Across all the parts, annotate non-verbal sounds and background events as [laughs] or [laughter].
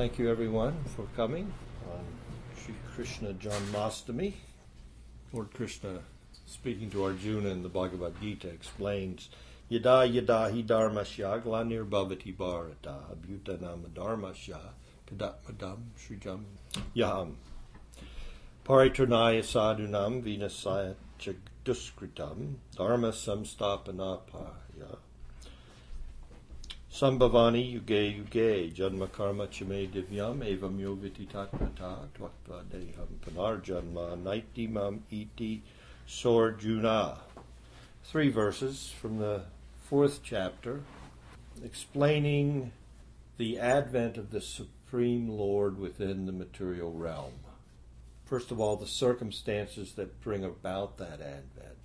Thank you, everyone, for coming. On Sri Krishna Janmastami. Lord Krishna, speaking to Arjuna in the Bhagavad Gita, explains Yada yada hi dharmasya glanir bhavati bharata abhutanam dharmasya kadatmadam srijam yaham. Paritranaya sadhunam vinasaya chagduskritam dharma samstapanapaya Sambhavani yuge yuge janma karma chime divyam evam yogati tatvata tvaktva deham naiti mam iti sorjuna. Three verses from the fourth chapter explaining the advent of the Supreme Lord within the material realm. First of all, the circumstances that bring about that advent.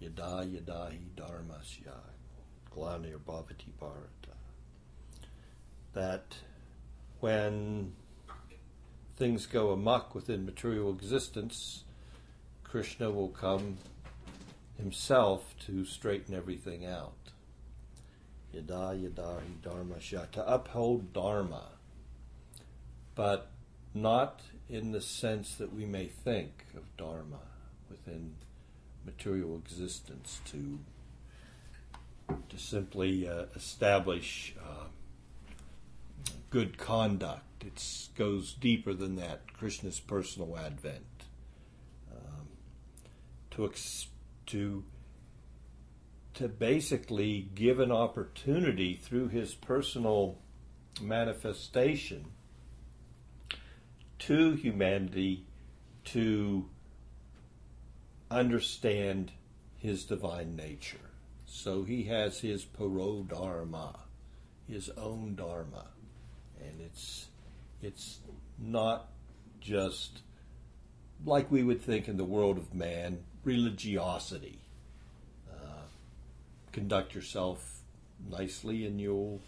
Yada yada hi dharmasya Glanir Bhavati Bharata. That when things go amok within material existence, Krishna will come himself to straighten everything out. Yada yada dharma to uphold dharma, but not in the sense that we may think of dharma within material existence to to simply uh, establish uh, good conduct. It goes deeper than that. Krishna's personal advent um, to ex- to to basically give an opportunity through his personal manifestation to humanity to understand his divine nature. So he has his paro dharma, his own dharma, and it's it's not just like we would think in the world of man, religiosity. Uh, conduct yourself nicely, and you'll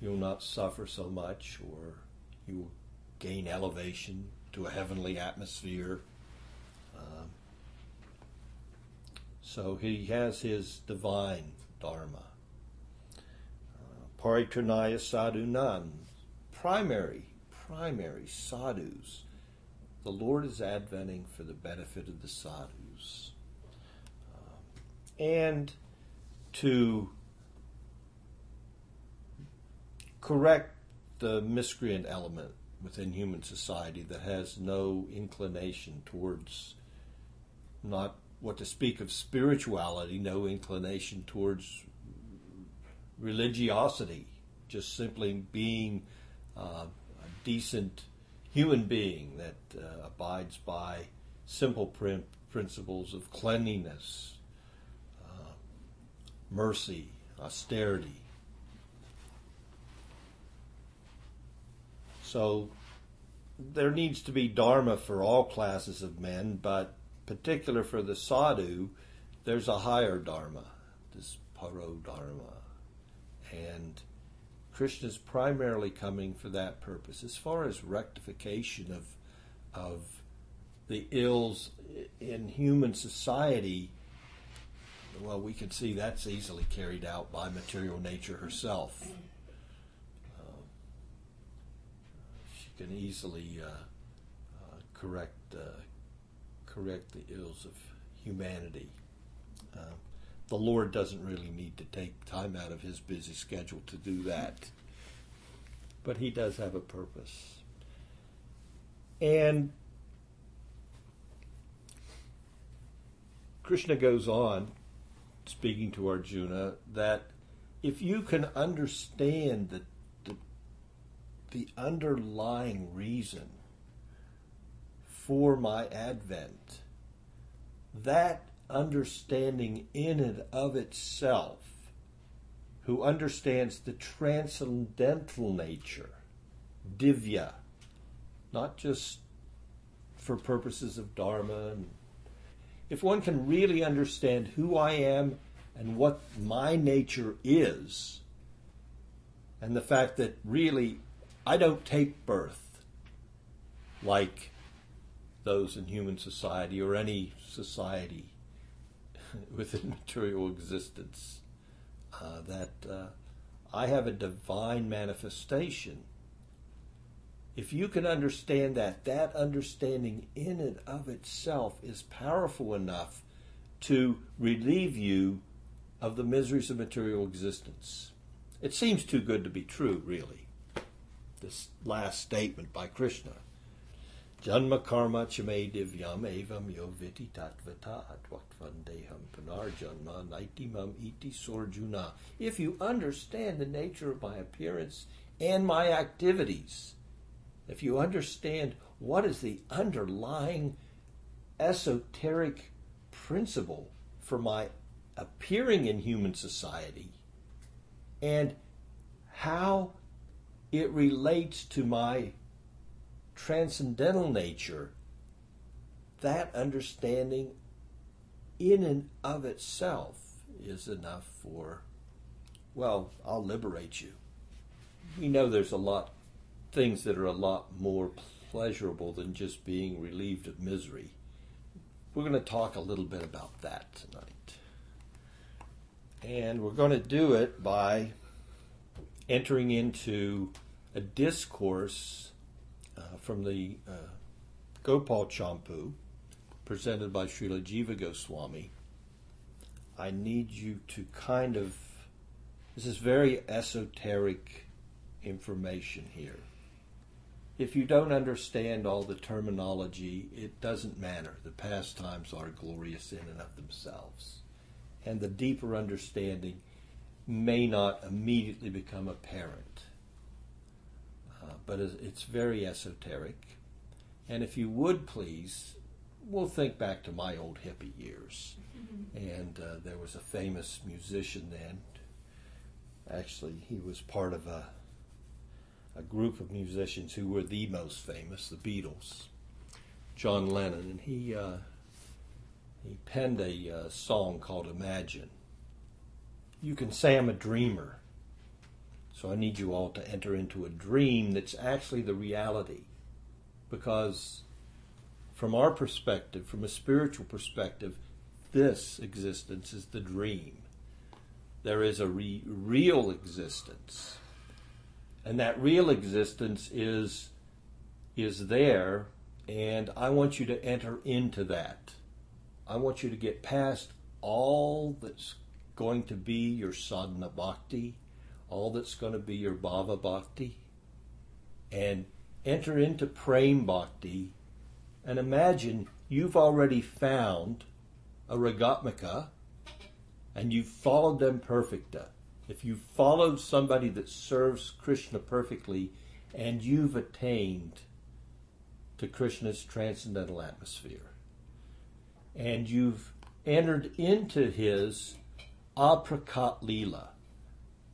you'll not suffer so much, or you will gain elevation to a heavenly atmosphere. Um, so he has his divine dharma. Uh, Paritranaya sadhunan, primary, primary sadhus. The Lord is adventing for the benefit of the sadhus. Um, and to correct the miscreant element within human society that has no inclination towards not what to speak of spirituality, no inclination towards religiosity, just simply being uh, a decent human being that uh, abides by simple prin- principles of cleanliness, uh, mercy, austerity. So there needs to be dharma for all classes of men, but particular for the sadhu, there's a higher dharma, this paro dharma, and Krishna's primarily coming for that purpose. As far as rectification of of the ills in human society, well, we can see that's easily carried out by material nature herself. Uh, she can easily uh, uh, correct uh, correct the ills of humanity. Uh, the Lord doesn't really need to take time out of his busy schedule to do that. But he does have a purpose. And Krishna goes on, speaking to Arjuna, that if you can understand the, the, the underlying reason for my advent. That understanding in and of itself, who understands the transcendental nature, divya, not just for purposes of dharma. If one can really understand who I am and what my nature is, and the fact that really I don't take birth like those in human society or any society [laughs] within material existence. Uh, that uh, I have a divine manifestation if you can understand that, that understanding in and of itself is powerful enough to relieve you of the miseries of material existence. It seems too good to be true, really. This last statement by Krishna. Janma karma divyam evam yoviti tatvata atvatvandeham panarjanma naitimam iti sorjuna. If you understand the nature of my appearance and my activities, if you understand what is the underlying esoteric principle for my appearing in human society and how it relates to my transcendental nature, that understanding in and of itself is enough for, well, I'll liberate you. We know there's a lot, things that are a lot more pleasurable than just being relieved of misery. We're going to talk a little bit about that tonight. And we're going to do it by entering into a discourse from the uh, Gopal Champu presented by Srila Jiva Goswami. I need you to kind of, this is very esoteric information here. If you don't understand all the terminology, it doesn't matter. The pastimes are glorious in and of themselves. And the deeper understanding may not immediately become apparent. Uh, but it's very esoteric. And if you would please, we'll think back to my old hippie years. Mm-hmm. And uh, there was a famous musician then. Actually, he was part of a a group of musicians who were the most famous, the Beatles, John Lennon, and he uh, he penned a uh, song called "Imagine." You can say I'm a dreamer, so I need you all to enter into a dream that's actually the reality, because from our perspective, from a spiritual perspective, this existence is the dream. There is a re- real existence and that real existence is is there and I want you to enter into that. I want you to get past all that's going to be your sadhana bhakti, all that's going to be your bhava bhakti, and enter into prem bhakti and imagine you've already found a ragatmika and you've followed them perfecta if you've followed somebody that serves Krishna perfectly and you've attained to Krishna's transcendental atmosphere, and you've entered into his aprakat lila.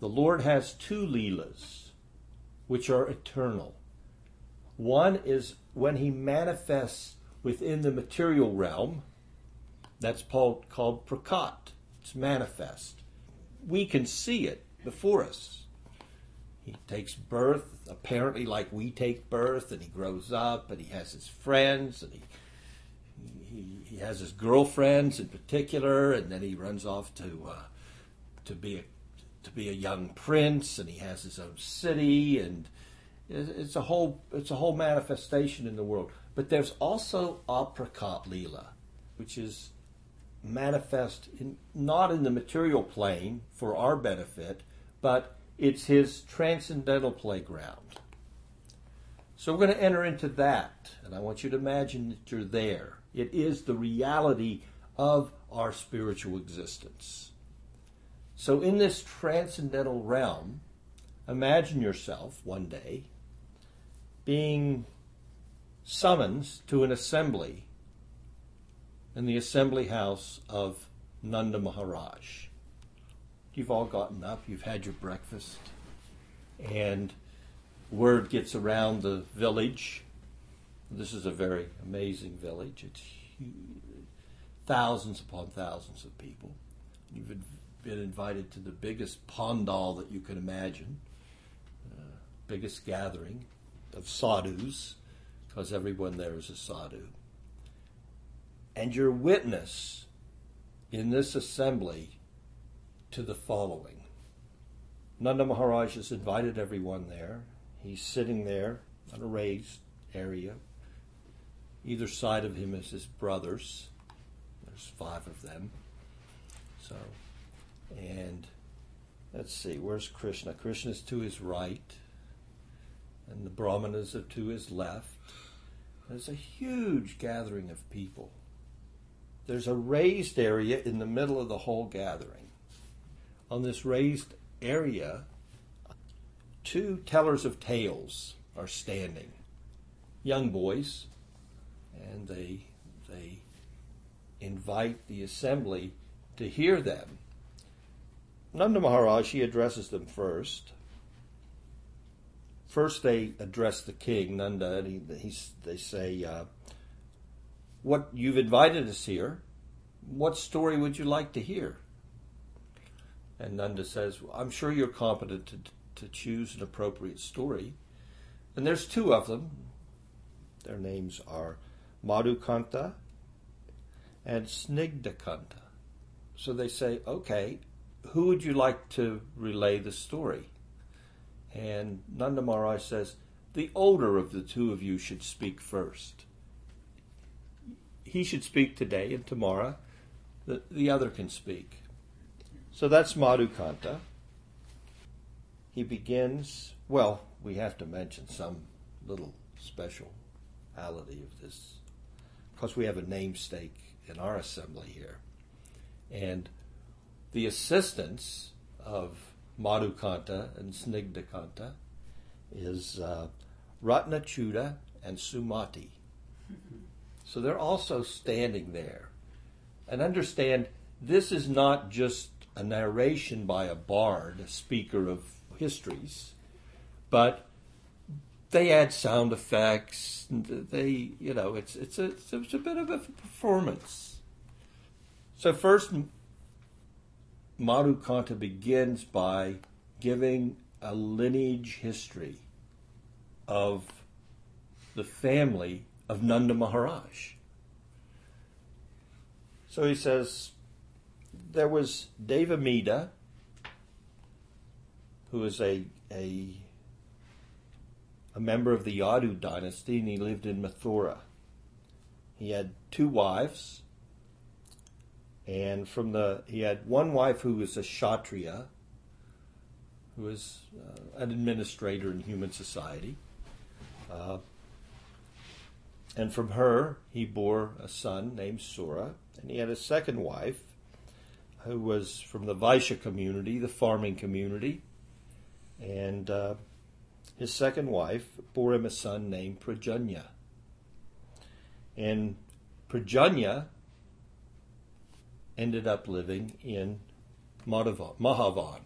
The Lord has two leelas which are eternal. One is when he manifests within the material realm, that's called, called prakat. It's manifest we can see it before us. He takes birth, apparently like we take birth, and he grows up, and he has his friends, and he he, he has his girlfriends in particular, and then he runs off to uh, to be a to be a young prince, and he has his own city, and it's a whole it's a whole manifestation in the world. But there's also aprakat lila, which is manifest in, not in the material plane for our benefit, but it's his transcendental playground. So we're going to enter into that, and I want you to imagine that you're there. It is the reality of our spiritual existence. So, in this transcendental realm, imagine yourself one day being summoned to an assembly in the assembly house of Nanda Maharaj. You've all gotten up, you've had your breakfast, and word gets around the village. This is a very amazing village. It's thousands upon thousands of people. You've been invited to the biggest pandal that you can imagine, uh, biggest gathering of sadhus, because everyone there is a sadhu and your witness in this assembly to the following. Nanda Maharaj has invited everyone there. He's sitting there on a raised area. Either side of him is his brothers. There's five of them. So, and let's see, where's Krishna? Krishna's to his right, and the Brahmanas are to his left. There's a huge gathering of people. There's a raised area in the middle of the whole gathering. On this raised area, two tellers of tales are standing, young boys, and they they invite the assembly to hear them. Nanda Maharaj he addresses them first. First, they address the king, Nanda, and he, they say, uh, "What you've invited us here? What story would you like to hear?" And Nanda says, well, "I'm sure you're competent to to choose an appropriate story. And there's two of them. Their names are Madhukanta and Snigdakanta. So they say, okay, who would you like to relay the story? And Nanda says, the older of the two of you should speak first. He should speak today, and tomorrow the, the other can speak. So that's Madhukanta he begins, well, we have to mention some little speciality of this, because we have a namesake in our assembly here. And the assistants of Madhukanta and Snigdakanta is uh, Ratnachuda and Sumati. So they're also standing there. And understand, this is not just a narration by a bard, a speaker of histories, but they add sound effects. They, you know, it's it's a it's a bit of a performance. So first, Madhukanta begins by giving a lineage history of the family of Nanda Maharaj. So he says there was Devamida, who was a, a, a member of the Yadu dynasty, and he lived in Mathura. He had two wives, and from the he had one wife who was a kshatriya, who was uh, an administrator in human society. Uh, and from her, he bore a son named Sura. And he had a second wife who was from the Vaishya community, the farming community. And uh, his second wife bore him a son named Prajanya. And Prajanya ended up living in Mahavan.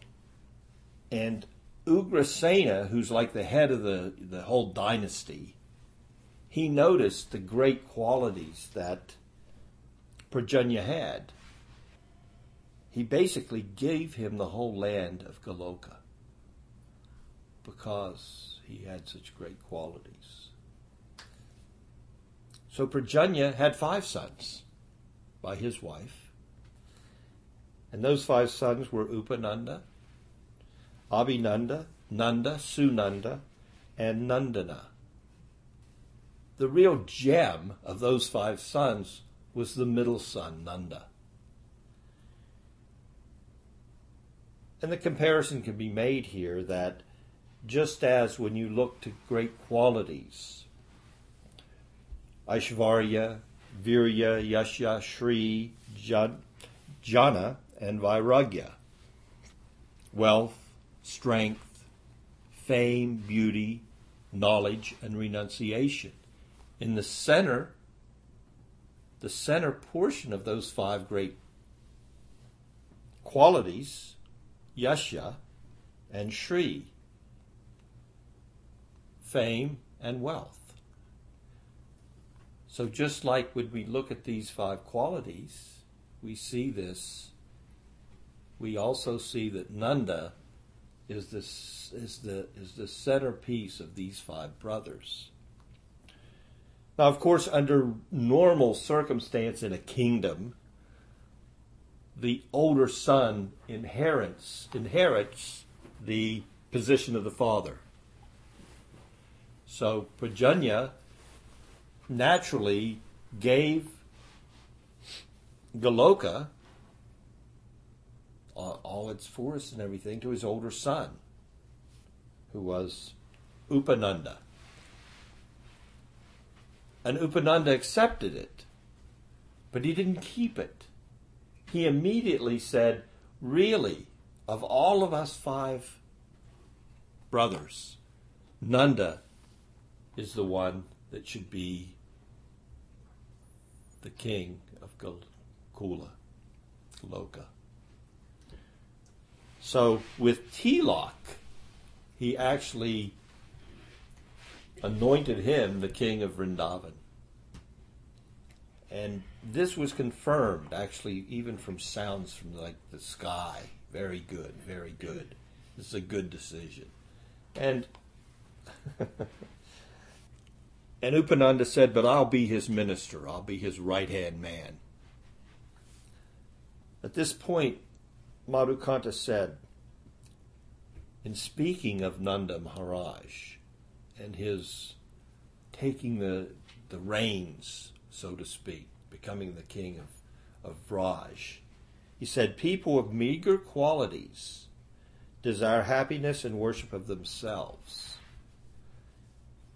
And Ugrasena, who's like the head of the, the whole dynasty, he noticed the great qualities that Prajanya had. He basically gave him the whole land of Goloka because he had such great qualities. So Prajanya had five sons by his wife. And those five sons were Upananda, Abhinanda, Nanda, Sunanda, and Nandana. The real gem of those five sons was the middle son, Nanda. And the comparison can be made here that just as when you look to great qualities, Aishvarya, Virya, Yashya, Shri, Jana, and Vairagya, wealth, strength, fame, beauty, knowledge, and renunciation. In the center, the center portion of those five great qualities, Yashya and Shri, fame, and wealth. So, just like when we look at these five qualities, we see this. We also see that Nanda is, this, is, the, is the centerpiece of these five brothers. Now, of course, under normal circumstance in a kingdom, the older son inherits inherits the position of the father. So Pradyumna naturally gave Goloka, all, its forests and everything, to his older son, who was Upananda. And Upananda accepted it, but he didn't keep it. He immediately said, Really, of all of us five brothers, Nanda is the one that should be the king of Kula, Loka. So with Tilak, he actually anointed him the king of Vrindavan. And this was confirmed, actually, even from sounds from like the sky. Very good, very good. This is a good decision. And [laughs] and Upananda said, But I'll be his minister, I'll be his right hand man. At this point, Madhukanta said, in speaking of Nanda Maharaj and his taking the, the reins, so to speak, becoming the king of, of Vraj, he said, People of meager qualities desire happiness and worship of themselves.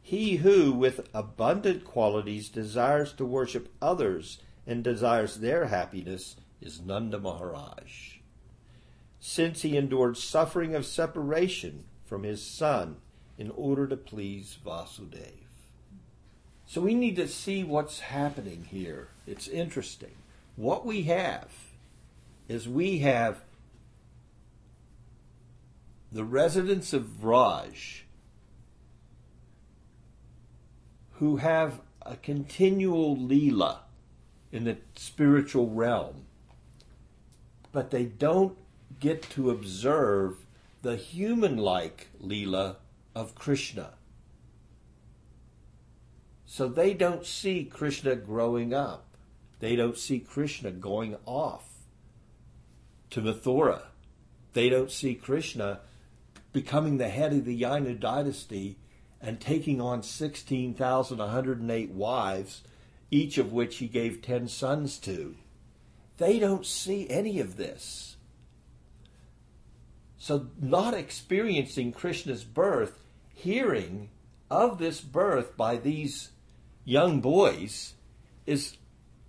He who, with abundant qualities, desires to worship others and desires their happiness is Nanda Maharaj. Since he endured suffering of separation from his son in order to please Vasudev. So we need to see what's happening here. It's interesting. What we have is we have the residents of Vraj who have a continual Leela in the spiritual realm, but they don't get to observe the human like Leela of Krishna. So they don't see Krishna growing up. They don't see Krishna going off to Mathura. They don't see Krishna becoming the head of the Yadu dynasty and taking on 16,108 wives, each of which he gave 10 sons to. They don't see any of this. So, not experiencing Krishna's birth, hearing of this birth by these young boys is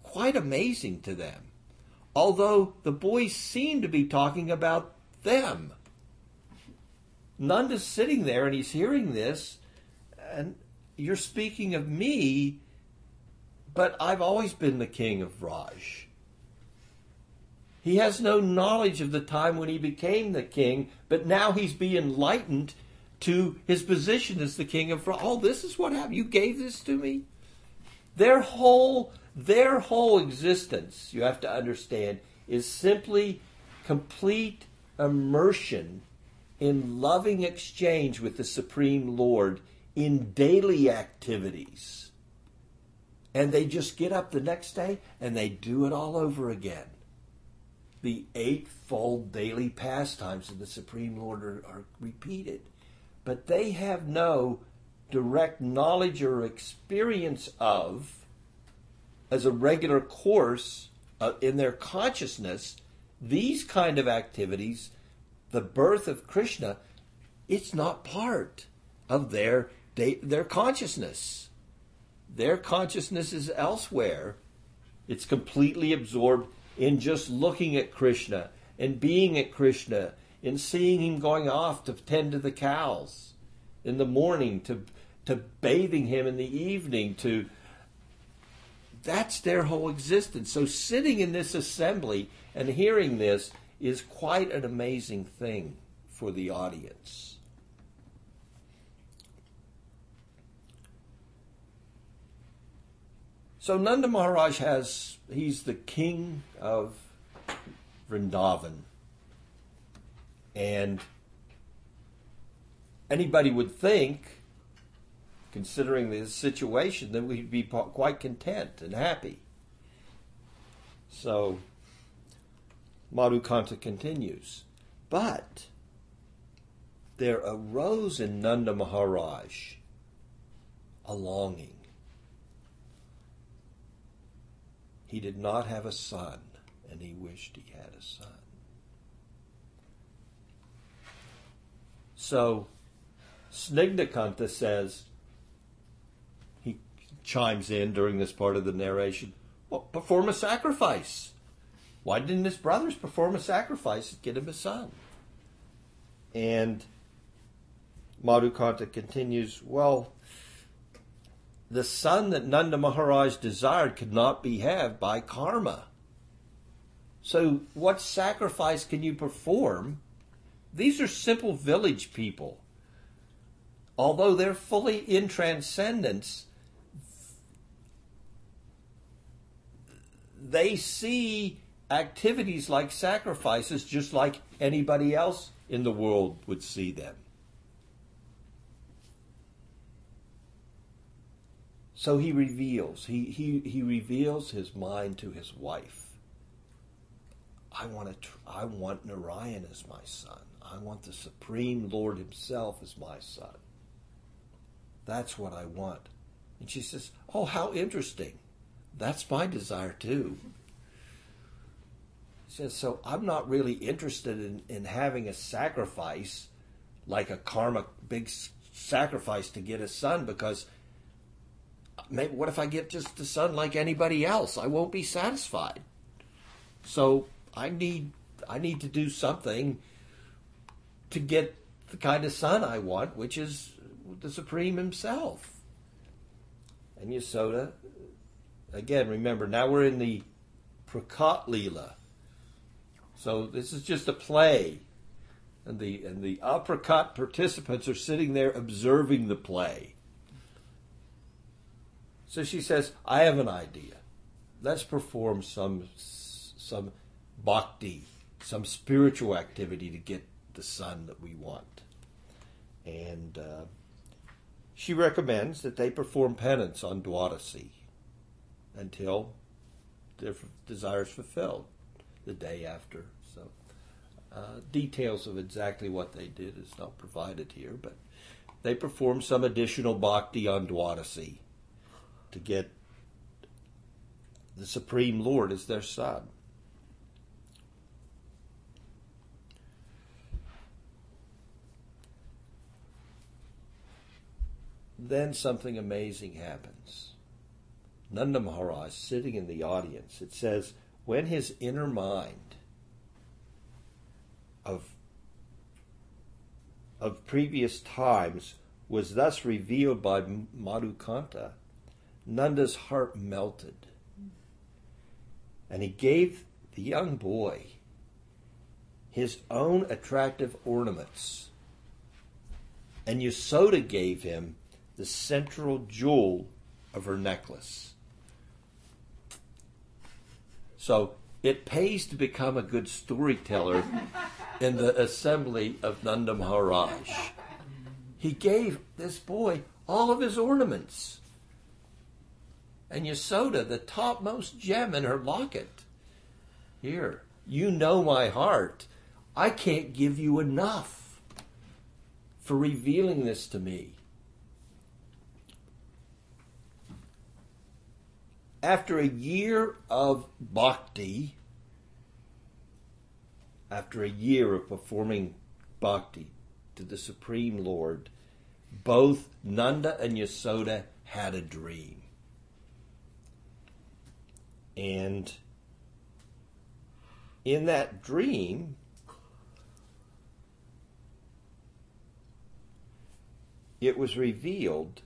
quite amazing to them. Although the boys seem to be talking about them. Nanda's sitting there and he's hearing this, and you're speaking of me, but I've always been the king of Vraj. He has no knowledge of the time when he became the king, but now he's being enlightened to his position as the king of Vraj. Oh, this is what happened. You gave this to me? Their whole their whole existence, you have to understand, is simply complete immersion in loving exchange with the Supreme Lord in daily activities. And they just get up the next day and they do it all over again. The eightfold daily pastimes of the Supreme Lord are, are repeated. But they have no direct knowledge or experience of, as a regular course uh, in their consciousness, these kind of activities, the birth of Krishna, it's not part of their their consciousness. Their consciousness is elsewhere. It's completely absorbed in just looking at Krishna and being at Krishna and seeing him going off to tend to the cows in the morning, to, to bathing him in the evening, to that's their whole existence. So sitting in this assembly and hearing this is quite an amazing thing for the audience. So Nanda Maharaj has, he's the king of Vrindavan. And anybody would think, considering the situation, that we'd be quite content and happy. So Madhukanta continues. But there arose in Nanda Maharaj a longing. He did not have a son, and he wished he had a son. So, Snigdakanta says, he chimes in during this part of the narration, well, perform a sacrifice. Why didn't his brothers perform a sacrifice and get him a son? And Madhukanta continues, well, the son that Nanda Maharaj desired could not be had by karma. So, what sacrifice can you perform? These are simple village people. Although they're fully in transcendence, they see activities like sacrifices just like anybody else in the world would see them. So he reveals, he, he, he reveals his mind to his wife. I want to, I want Narayan as my son. I want the Supreme Lord Himself as my son. That's what I want. And she says, Oh, how interesting. That's my desire too. She says, So I'm not really interested in, in having a sacrifice, like a karma big sacrifice to get a son, because maybe, what if I get just a son like anybody else? I won't be satisfied. So I need I need to do something to get the kind of son I want, which is the Supreme Himself. And Yasoda, again, remember, now we're in the Prakat Leela. So this is just a play. And the, and the Aprakat participants are sitting there observing the play. So she says, I have an idea. Let's perform some, some bhakti, some spiritual activity to get the son that we want. And uh, she recommends that they perform penance on Dwadasi until their desire is fulfilled the day after. So, uh, details of exactly what they did is not provided here, but they perform some additional bhakti on Dwadasi to get the Supreme Lord as their son. then something amazing happens. Nanda Maharaj sitting in the audience, it says, when his inner mind of, of previous times was thus revealed by Madhukanta, Nanda's heart melted. And he gave the young boy his own attractive ornaments. And Yasoda gave him the central jewel of her necklace. So it pays to become a good storyteller in the assembly of Nanda Maharaj. He gave this boy all of his ornaments. And Yasoda, the topmost gem in her locket. Here, you know my heart. I can't give you enough for revealing this to me. after a year of bhakti, after a year of performing bhakti to the Supreme Lord, both Nanda and Yasoda had a dream. And in that dream, it was revealed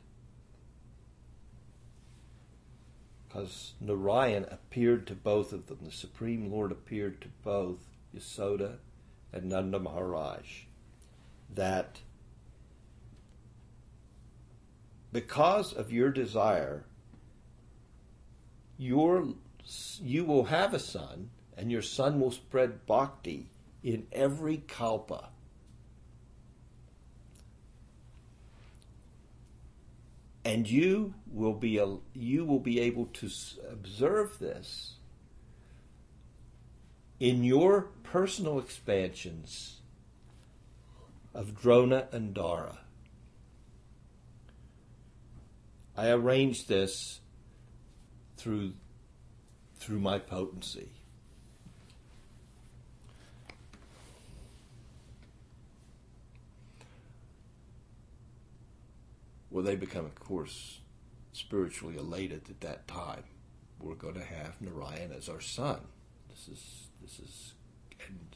because Narayan appeared to both of them. The Supreme Lord appeared to both Yasoda and Nanda Maharaj. That because of your desire, your, you will have a son, and your son will spread bhakti in every kalpa. and you will be a, you will be able to observe this in your personal expansions of Drona and Dara. I arrange this through through my potency. Well, they become, of course, spiritually elated at that time. We're going to have Narayan as our son. This is this is and,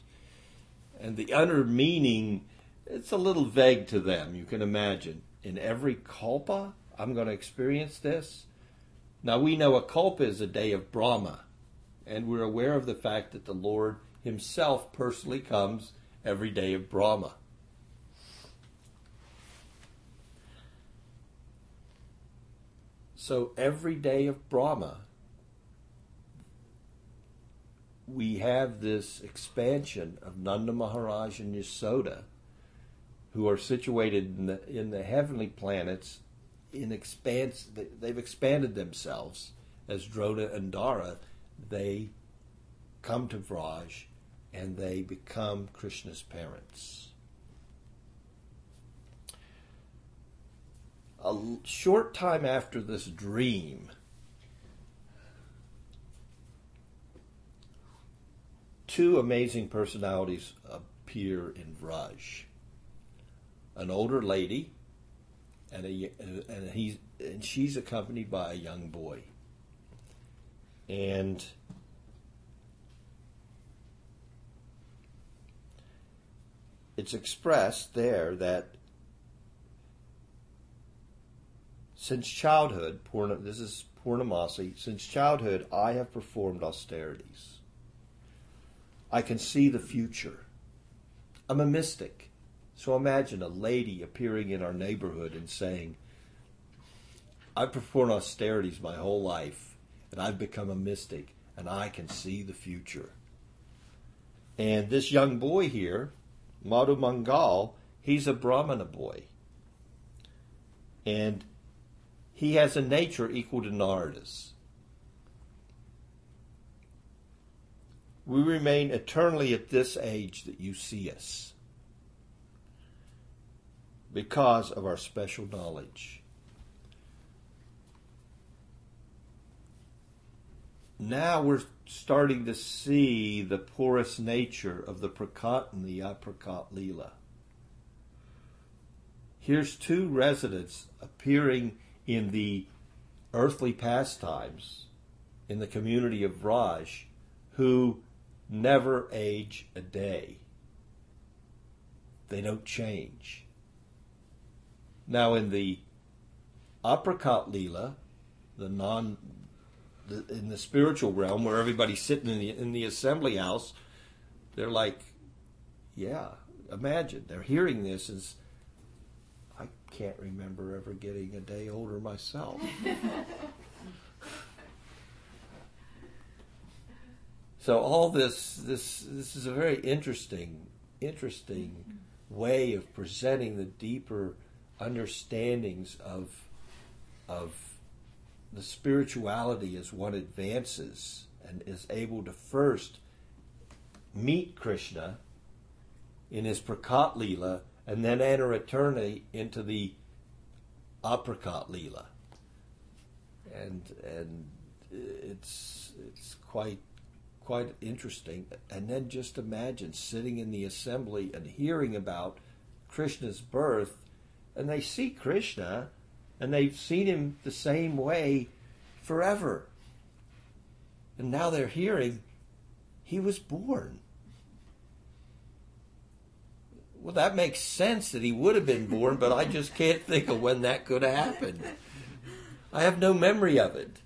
and the utter meaning. It's a little vague to them. You can imagine. In every kalpa, I'm going to experience this. Now we know a kalpa is a day of Brahma, and we're aware of the fact that the Lord Himself personally comes every day of Brahma. So every day of Brahma, we have this expansion of Nanda Maharaj and Yasoda, who are situated in the, in the heavenly planets in expanse. They've expanded themselves as Drona and Dara. They come to Vraj and they become Krishna's parents. a short time after this dream, two amazing personalities appear in Vraj. An older lady, and a and he's and she's accompanied by a young boy. And it's expressed there that Since childhood, Purna, this is Purnamasi, since childhood I have performed austerities. I can see the future. I'm a mystic. So imagine a lady appearing in our neighborhood and saying, I've performed austerities my whole life, and I've become a mystic, and I can see the future. And this young boy here, Madhu Mangal, he's a Brahmana boy. And he has a nature equal to Narada's. We remain eternally at this age that you see us because of our special knowledge. Now we're starting to see the porous nature of the Prakat and the Aprakat Leela. Here's two residents appearing in the earthly pastimes in the community of Vraj who never age a day. They don't change. Now, in the Aprakat lila, the non, the, in the spiritual realm where everybody's sitting in the, in the assembly house, they're like, yeah, imagine. They're hearing this as I can't remember ever getting a day older myself. [laughs] so all this this this is a very interesting interesting way of presenting the deeper understandings of of the spirituality as one advances and is able to first meet Krishna in his Prakat Leela and then enter eternity into the Aprakat Leela. And and it's it's quite quite interesting. And then just imagine sitting in the assembly and hearing about Krishna's birth, and they see Krishna, and they've seen him the same way forever. And now they're hearing he was born. Well, that makes sense that he would have been born, but I just can't think of when that could have happened. I have no memory of it.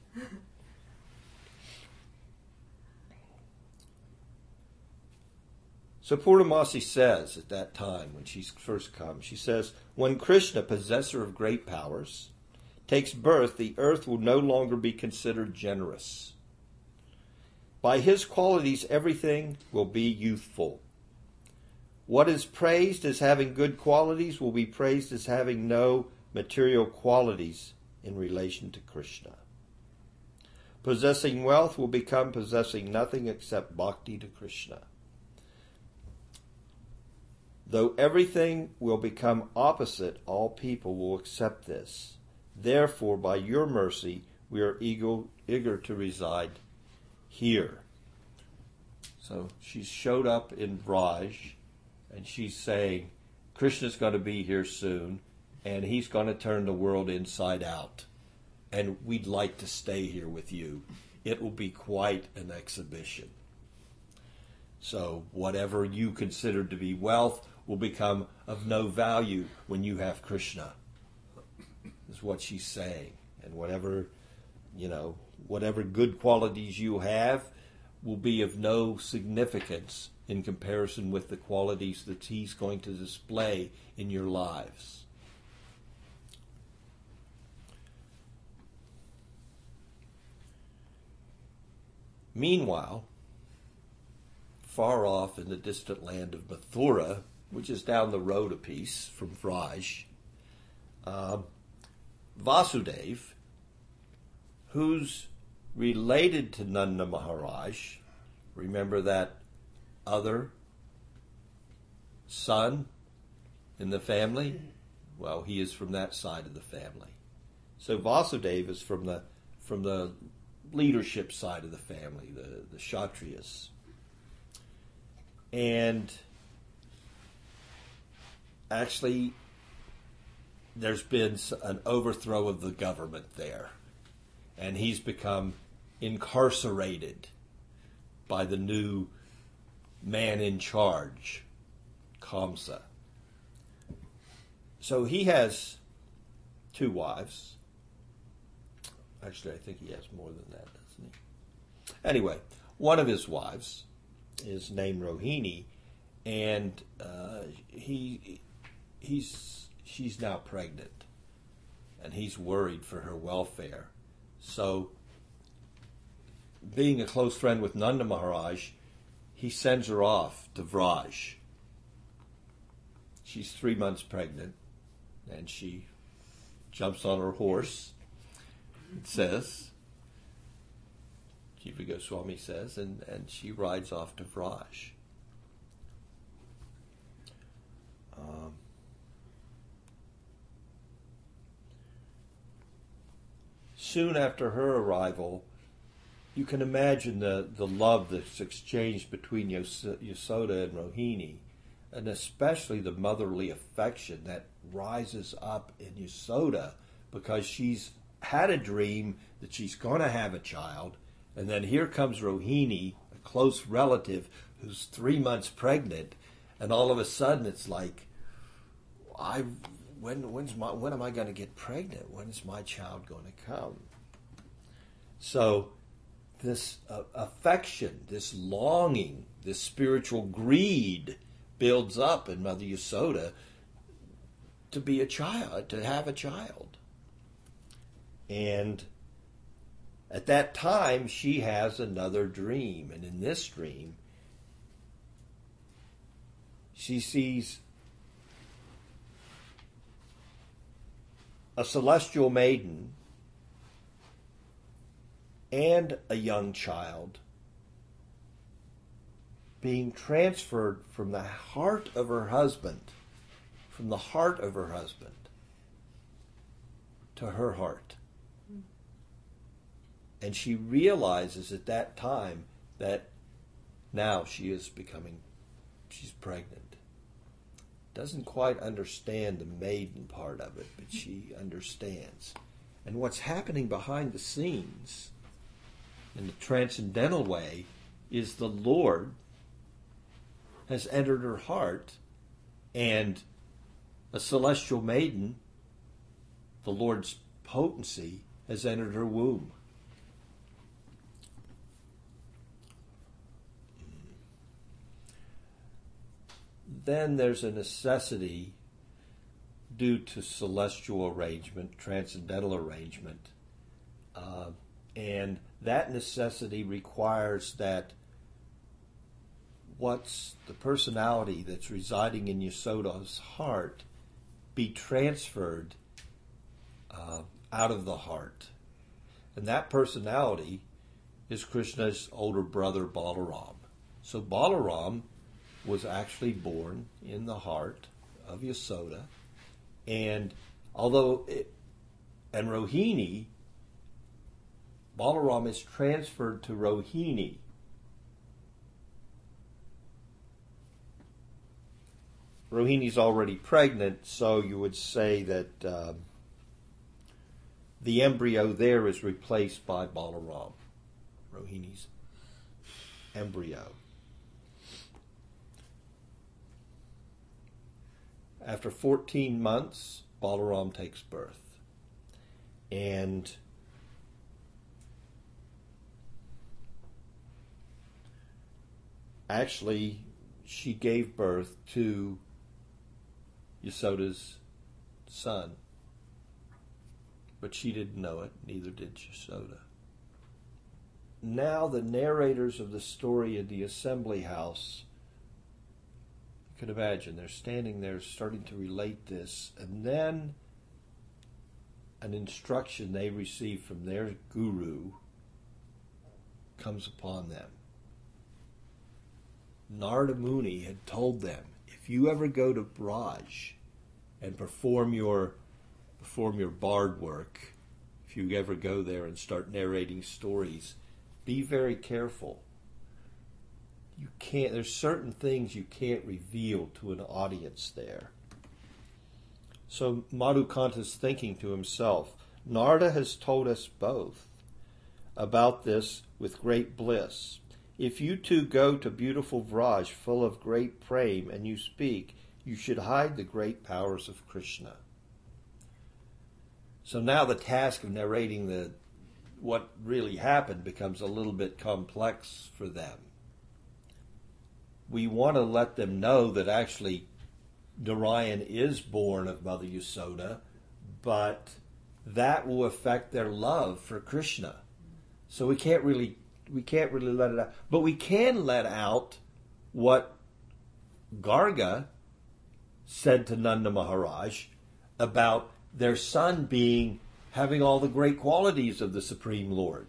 So Purnamasi says at that time, when she's first come, she says, When Krishna, possessor of great powers, takes birth, the earth will no longer be considered generous. By his qualities, everything will be youthful. What is praised as having good qualities will be praised as having no material qualities in relation to Krishna. Possessing wealth will become possessing nothing except bhakti to Krishna. Though everything will become opposite, all people will accept this. Therefore, by your mercy, we are eager, eager to reside here. So she showed up in Vraj, and she's saying, Krishna's going to be here soon, and he's going to turn the world inside out. And we'd like to stay here with you. It will be quite an exhibition. So, whatever you consider to be wealth will become of no value when you have Krishna, is what she's saying. And whatever, you know, whatever good qualities you have will be of no significance in comparison with the qualities that he's going to display in your lives. Meanwhile, far off in the distant land of Mathura, which is down the road a piece from Vraj, uh, Vasudev, who's related to Nanda Maharaj, remember that other son in the family? Well, he is from that side of the family. So Vasudeva is from the from the leadership side of the family, the, the Kshatriyas. And actually, there's been an overthrow of the government there. And he's become incarcerated by the new man in charge, Kamsa. So he has two wives. Actually, I think he has more than that, doesn't he? Anyway, one of his wives is named Rohini, and uh, he he's she's now pregnant, and he's worried for her welfare. So, being a close friend with Nanda Maharaj, he sends her off to Vraj. She's three months pregnant, and she jumps on her horse. It says, Jiva Goswami says, and, and she rides off to Vraj. Um, soon after her arrival, you can imagine the, the love that's exchanged between Yasoda and Rohini, and especially the motherly affection that rises up in Yasoda because she's had a dream that she's going to have a child, and then here comes Rohini, a close relative who's three months pregnant, and all of a sudden it's like, I when when's my when am I going to get pregnant? When is my child going to come? So this uh, affection, this longing, this spiritual greed builds up in Mother Yasoda to be a child, to have a child. And at that time, she has another dream. And in this dream, she sees a celestial maiden and a young child being transferred from the heart of her husband, from the heart of her husband to her heart. And she realizes at that time that now she is becoming, she's pregnant. Doesn't quite understand the maiden part of it, but she understands. And what's happening behind the scenes in the transcendental way is the Lord has entered her heart and a celestial maiden, the Lord's potency, has entered her womb. Then there's a necessity due to celestial arrangement, transcendental arrangement, uh, and that necessity requires that what's the personality that's residing in Yasoda's heart be transferred uh, out of the heart. And that personality is Krishna's older brother Balaram. So Balaram was actually born in the heart of Yasoda. And although it, And Rohini, Balaram is transferred to Rohini. Rohini's already pregnant, so you would say that um, the embryo there is replaced by Balaram, Rohini's embryo. After 14 months, Balaram takes birth. And actually, she gave birth to Yasoda's son. But she didn't know it, neither did Yasoda. Now, the narrators of the story in the assembly house can imagine they're standing there starting to relate this, and then an instruction they receive from their guru comes upon them. Narada Muni had told them, if you ever go to Braj and perform your perform your bard work, if you ever go there and start narrating stories, be very careful. You can't there's certain things you can't reveal to an audience there. So Madhukanta's thinking to himself, Narada has told us both about this with great bliss. If you two go to beautiful Vraj full of great prem and you speak, you should hide the great powers of Krishna. So now the task of narrating the what really happened becomes a little bit complex for them. We want to let them know that actually Narayan is born of Mother Yasoda, but that will affect their love for Krishna. So we can't really we can't really let it out. But we can let out what Garga said to Nanda Maharaj about their son being having all the great qualities of the Supreme Lord.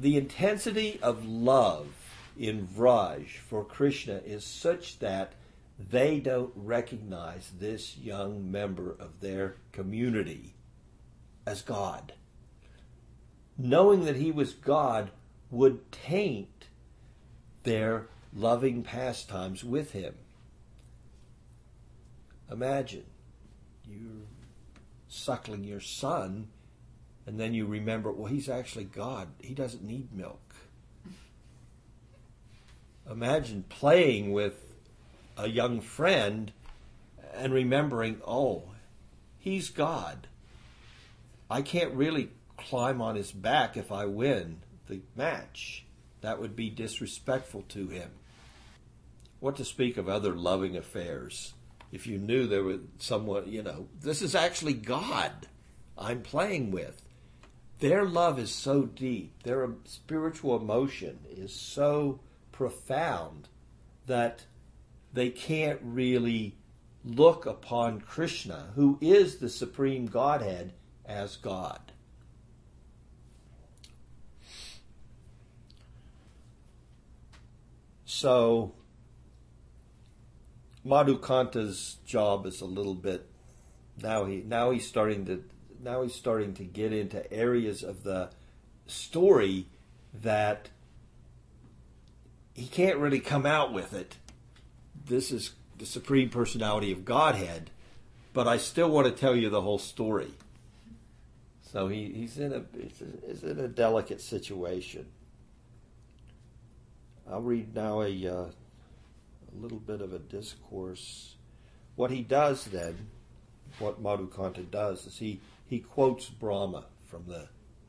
The intensity of love in Vraj for Krishna is such that they don't recognize this young member of their community as God. Knowing that he was God would taint their loving pastimes with him. Imagine you're suckling your son, and then you remember, well, he's actually God. He doesn't need milk. Imagine playing with a young friend and remembering, oh, he's God. I can't really climb on his back if I win the match. That would be disrespectful to him. What to speak of other loving affairs? If you knew there was someone, you know, this is actually God I'm playing with. Their love is so deep, their spiritual emotion is so profound that they can't really look upon Krishna, who is the supreme Godhead, as God. So, Madhukanta's job is a little bit now he now he's starting to now he's starting to get into areas of the story that he can't really come out with it this is the supreme personality of Godhead, but I still want to tell you the whole story. So he, he's in a he's in a delicate situation. I'll read now a uh, a little bit of a discourse. What he does then, what Madhukanta does, is he he quotes Brahma from the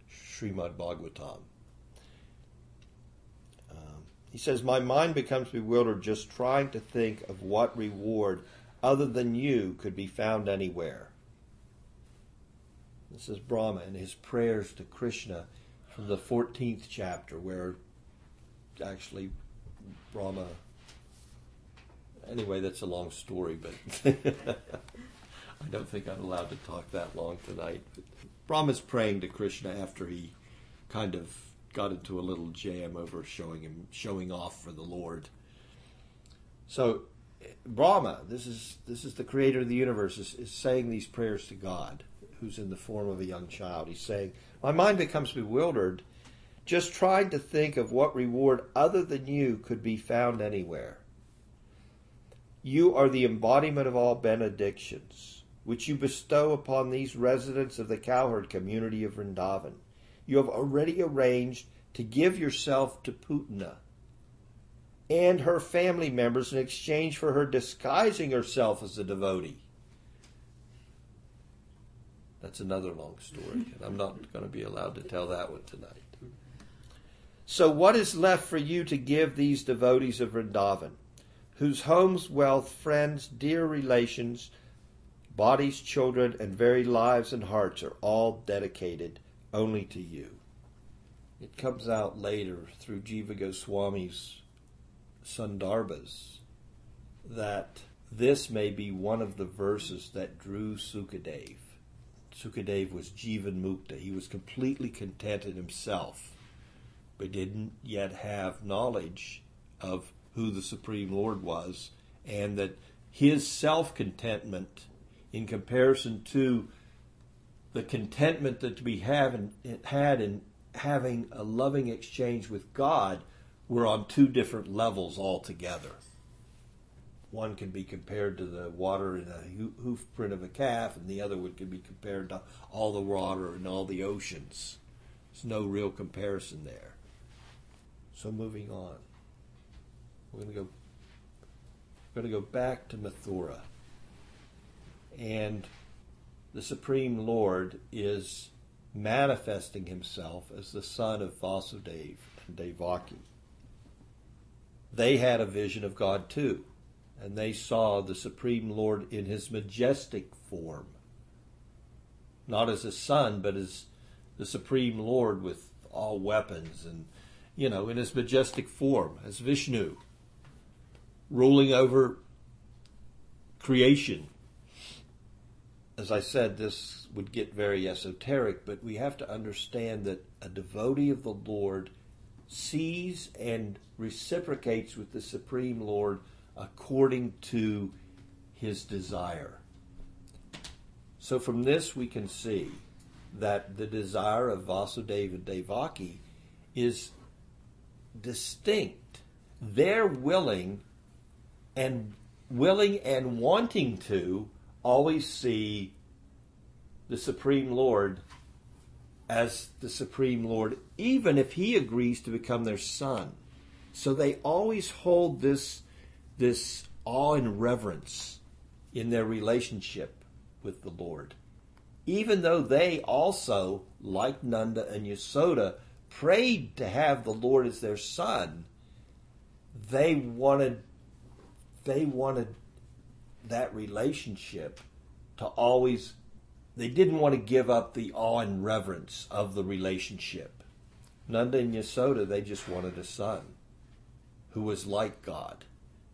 Srimad Bhagavatam. He says, My mind becomes bewildered just trying to think of what reward other than you could be found anywhere. This is Brahma and his prayers to Krishna from the 14th chapter, where actually Brahma. Anyway, that's a long story, but [laughs] I don't think I'm allowed to talk that long tonight. But Brahma's praying to Krishna after he kind of got into a little jam over showing him showing off for the Lord. So Brahma, this is this is the creator of the universe, is, is saying these prayers to God, who's in the form of a young child. He's saying, My mind becomes bewildered just trying to think of what reward other than you could be found anywhere. You are the embodiment of all benedictions, which you bestow upon these residents of the cowherd community of Vrindavan. You have already arranged to give yourself to Putana and her family members in exchange for her disguising herself as a devotee. That's another long story, and I'm not going to be allowed to tell that one tonight. So, what is left for you to give these devotees of Vrindavan, whose homes, wealth, friends, dear relations, bodies, children, and very lives and hearts are all dedicated only to you? It comes out later through Jiva Goswami's Sandarbhas that this may be one of the verses that drew Sukadev. Sukadev was Jivan Mukta. He was completely content in himself but didn't yet have knowledge of who the Supreme Lord was, and that his self contentment in comparison to the contentment that we have in, had in having a loving exchange with God were on two different levels altogether. One can be compared to the water in a hoof print of a calf, and the other one can be compared to all the water in all the oceans. There's no real comparison there. So moving on, we're going to go. We're going to go back to Mathura, and the Supreme Lord is manifesting himself as the son of Vasudeva and Devaki. They had a vision of God too, and they saw the Supreme Lord in his majestic form, not as a son, but as the Supreme Lord with all weapons and you know, in his majestic form as Vishnu, ruling over creation. As I said, this would get very esoteric, but we have to understand that a devotee of the Lord sees and reciprocates with the Supreme Lord according to his desire. So from this we can see that the desire of Vasudeva Devaki is distinct. They're willing and willing and wanting to always see the Supreme Lord as the Supreme Lord, even if He agrees to become their son. So they always hold this, this awe and reverence in their relationship with the Lord. Even though they also, like Nanda and Yasoda, prayed to have the Lord as their son, they wanted they wanted that relationship to always they didn't want to give up the awe and reverence of the relationship. Nanda and Yasoda, they just wanted a son who was like God.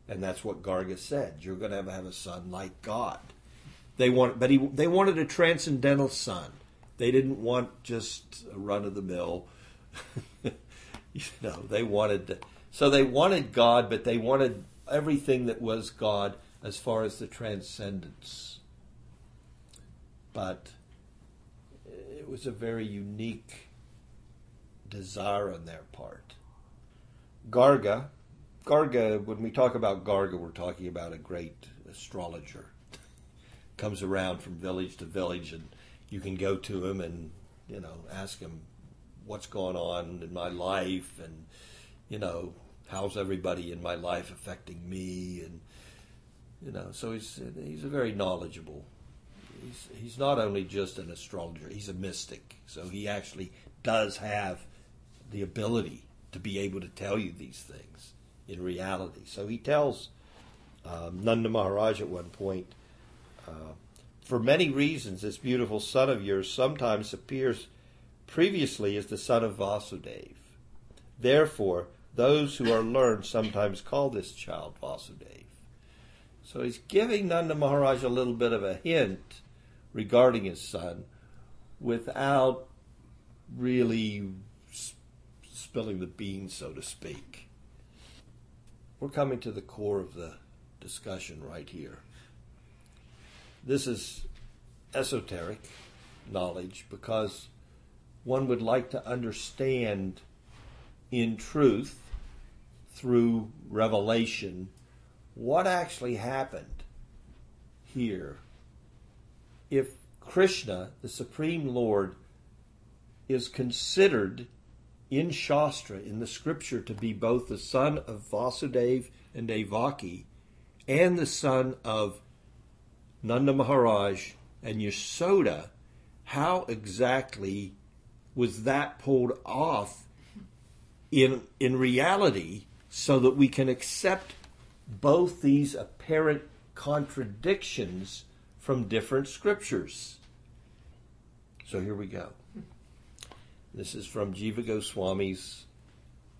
And that's what Garga said. You're going to have, have a son like God. They want, but he, they wanted a transcendental son. They didn't want just a run of the mill [laughs] you know, they wanted so they wanted God, but they wanted everything that was God as far as the transcendence. But it was a very unique desire on their part. Garga, Garga, when we talk about Garga, we're talking about a great astrologer. Comes around from village to village, and you can go to him and you know ask him what's going on in my life and you know how's everybody in my life affecting me and you know so he's he's a very knowledgeable he's he's not only just an astrologer he's a mystic so he actually does have the ability to be able to tell you these things in reality so he tells um, Nanda Maharaj at one point uh, for many reasons this beautiful son of yours sometimes appears previously as the son of Vasudeva. Therefore, those who are learned sometimes call this child Vasudeva. So he's giving Nanda Maharaj a little bit of a hint regarding his son without really spilling the beans, so to speak. We're coming to the core of the discussion right here. This is esoteric knowledge because one would like to understand in truth through revelation what actually happened here. If Krishna, the Supreme Lord, is considered in Shastra, in the scripture, to be both the son of Vasudeva and Devaki and the son of Nanda Maharaj and Yasoda, how exactly was that pulled off in, in reality so that we can accept both these apparent contradictions from different scriptures? So here we go. This is from Jiva Goswami's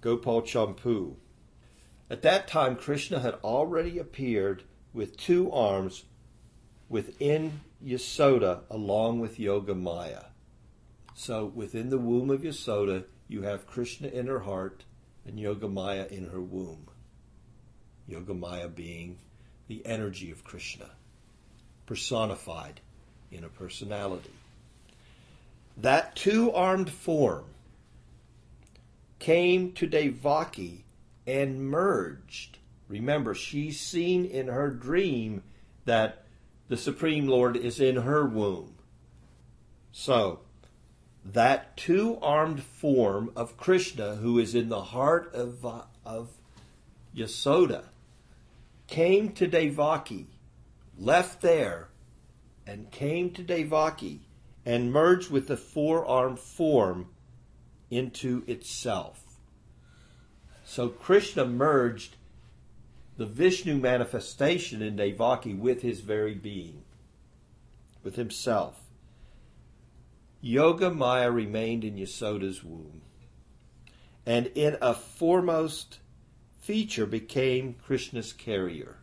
Gopal Champu. At that time, Krishna had already appeared with two arms within Yasoda along with Yoga Maya. So within the womb of Yasoda, you have Krishna in her heart and Yoga Maya in her womb. Yoga Maya being the energy of Krishna, personified in a personality. That two armed form came to Devaki and merged. Remember, she's seen in her dream that the Supreme Lord is in her womb. So, that two armed form of Krishna, who is in the heart of, of Yasoda, came to Devaki, left there, and came to Devaki and merged with the four armed form into itself. So Krishna merged the Vishnu manifestation in Devaki with his very being, with himself. Yoga Maya remained in Yasoda's womb, and in a foremost feature became Krishna's carrier.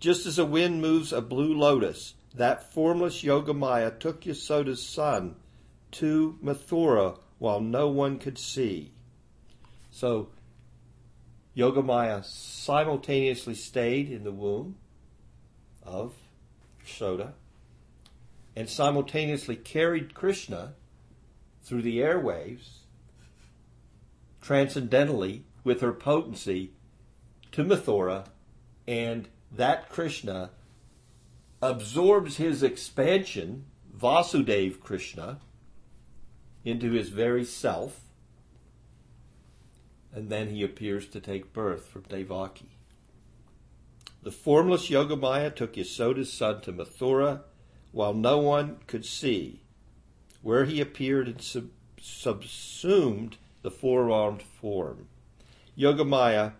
Just as a wind moves a blue lotus, that formless Yogamaya took Yasoda's son to Mathura while no one could see. So Yogamaya simultaneously stayed in the womb of Yasoda and simultaneously carried Krishna through the airwaves transcendentally with her potency to Mathura and that Krishna absorbs his expansion, Vasudev Krishna, into his very self, and then he appears to take birth from Devaki. The formless Yogamaya took Yasoda's son to Mathura while no one could see, where he appeared and sub- subsumed the four armed form. Yogamaya,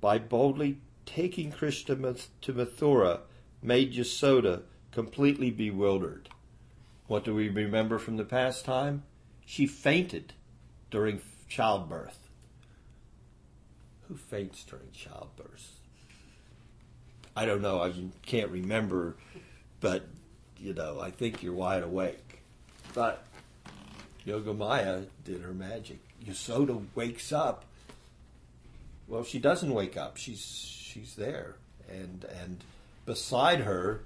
by boldly taking Krishna to Mathura, made Yasoda completely bewildered. What do we remember from the past time? She fainted during childbirth. Who faints during childbirth? I don't know. I can't remember, but you know, I think you're wide awake. But Yogamaya did her magic. Yasoda wakes up. Well, she doesn't wake up. She's she's there, and and Beside her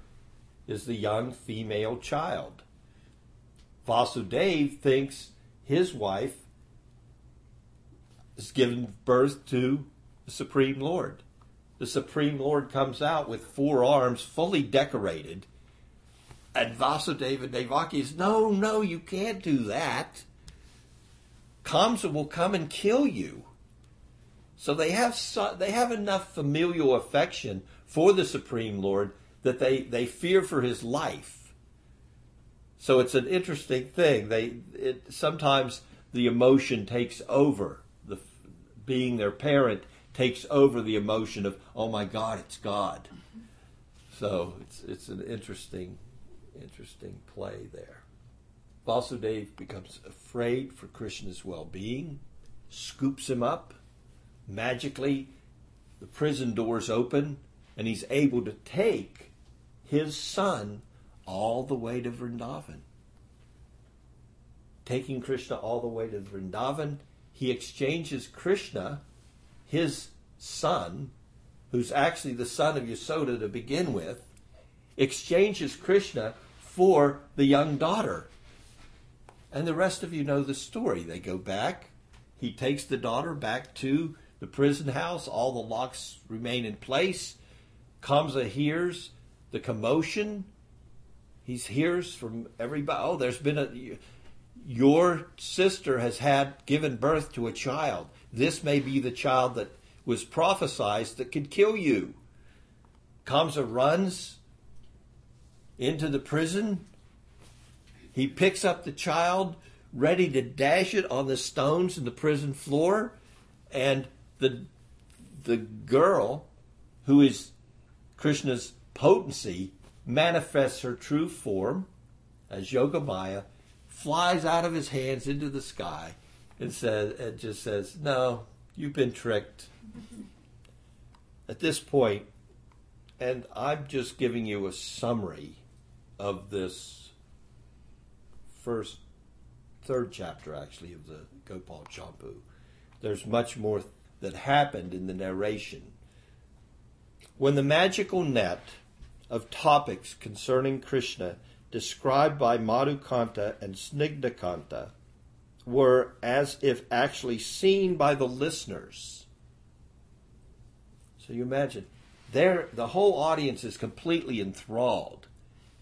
is the young female child. Vasudev thinks his wife has given birth to the Supreme Lord. The Supreme Lord comes out with four arms fully decorated. And Vasudeva Devaki is, no, no, you can't do that. Kamsa will come and kill you. So they have they have enough familial affection for the Supreme Lord that they, they fear for his life. So it's an interesting thing. They it, sometimes the emotion takes over. The being their parent takes over the emotion of oh my God, it's God. So it's it's an interesting interesting play there. Vasudev becomes afraid for Krishna's well-being, scoops him up magically. The prison doors open and he's able to take his son all the way to Vrindavan. Taking Krishna all the way to Vrindavan, he exchanges Krishna, his son, who's actually the son of Yasoda to begin with, exchanges Krishna for the young daughter. And the rest of you know the story. They go back. He takes the daughter back to the prison house. All the locks remain in place. Kamsa hears the commotion. He hears from everybody, oh, there's been a. Your sister has had given birth to a child. This may be the child that was prophesied that could kill you. Kamsa runs into the prison. He picks up the child, ready to dash it on the stones in the prison floor, and the the girl, who is Krishna's potency, manifests her true form as Yogamaya, flies out of his hands into the sky, and says, and just says, "No, you've been tricked." At this point, and I'm just giving you a summary of this first, third chapter, actually, of the Gopal Champu. There's much more that happened in the narration. When the magical net of topics concerning Krishna described by Madhukanta and Snigdhakanta were as if actually seen by the listeners. So you imagine, there the whole audience is completely enthralled,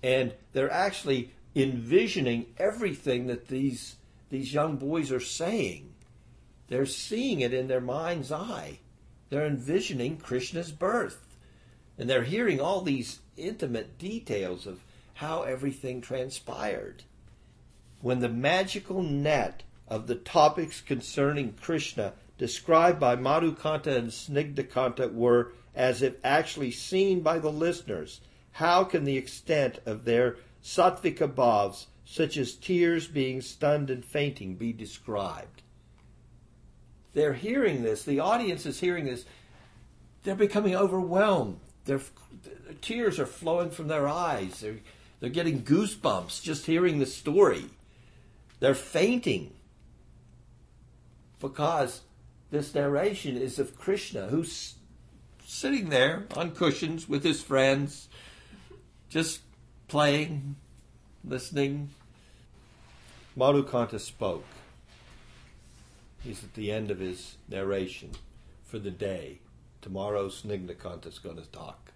and they're actually envisioning everything that these these young boys are saying. They're seeing it in their mind's eye. They're envisioning Krishna's birth. And they're hearing all these intimate details of how everything transpired. When the magical net of the topics concerning Krishna described by Madhukanta and Snigdhakanta were as if actually seen by the listeners, how can the extent of their sattvika bhavs, such as tears, being stunned, and fainting, be described? They're hearing this, the audience is hearing this, they're becoming overwhelmed. Their, tears are flowing from their eyes. They're, they're getting goosebumps just hearing the story. They're fainting because this narration is of Krishna who's sitting there on cushions with his friends, just playing, listening. Madhukanta spoke. He's at the end of his narration for the day. Tomorrow Snigdhakanta is going to talk.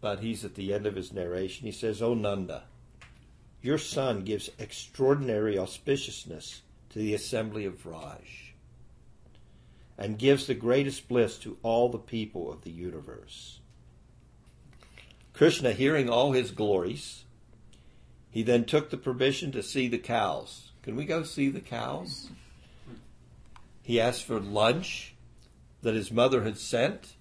But he's at the end of his narration. He says, O Nanda, your son gives extraordinary auspiciousness to the assembly of Vraj and gives the greatest bliss to all the people of the universe. Krishna, hearing all his glories, he then took the permission to see the cows. Can we go see the cows? He asked for lunch that his mother had sent,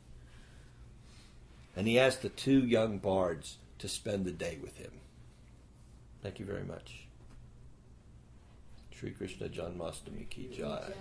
and he asked the two young bards to spend the day with him. Thank you very much. Sri Krishna Janmashtami ki jai.